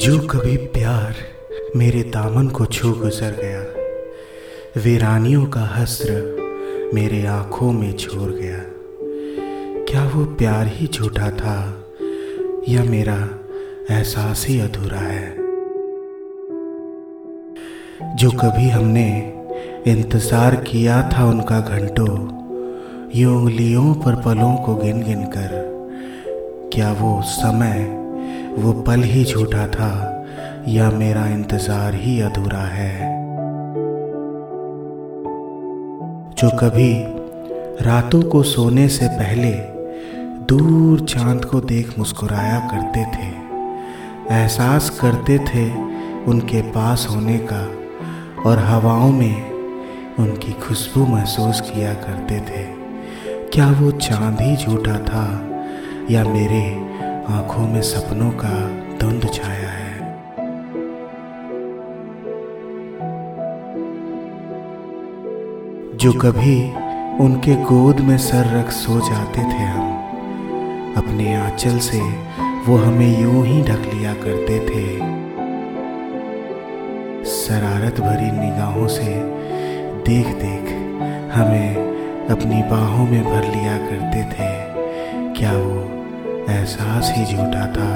जो कभी प्यार मेरे दामन को छू गुजर गया, वीरानियों का हस्र मेरे आँखों में छोड़ गया। क्या वो प्यार ही झूठा था या मेरा एहसास ही अधूरा है? जो कभी हमने इंतज़ार किया था उनका घंटों, ये उंगलियों पर पलों को गिन गिन कर, क्या वो समय वो पल ही झूठा था, या मेरा इंतज़ार ही अधूरा है। जो कभी रातों को सोने से पहले दूर चाँद को देख मुस्कुराया करते थे, एहसास करते थे उनके पास होने का और हवाओं में उनकी खुशबू महसूस किया करते थे। क्या वो चाँद ही झूठा था, या मेरे आँखों में सपनों का धुंध छाया है। जो कभी उनके गोद में सर रख सो जाते थे हम, अपने आंचल से वो हमें यूँ ही ढक लिया करते थे। शरारत भरी निगाहों से देख देख हमें अपनी बाहों में भर लिया करते थे। क्या वो एहसास ही झूठा था,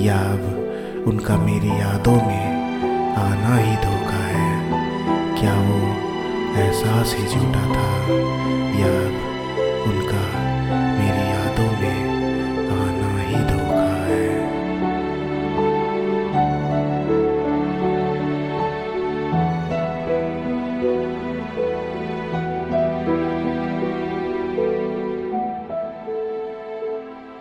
या अब उनका मेरी यादों में आना ही धोखा है। क्या वो एहसास ही झूठा था?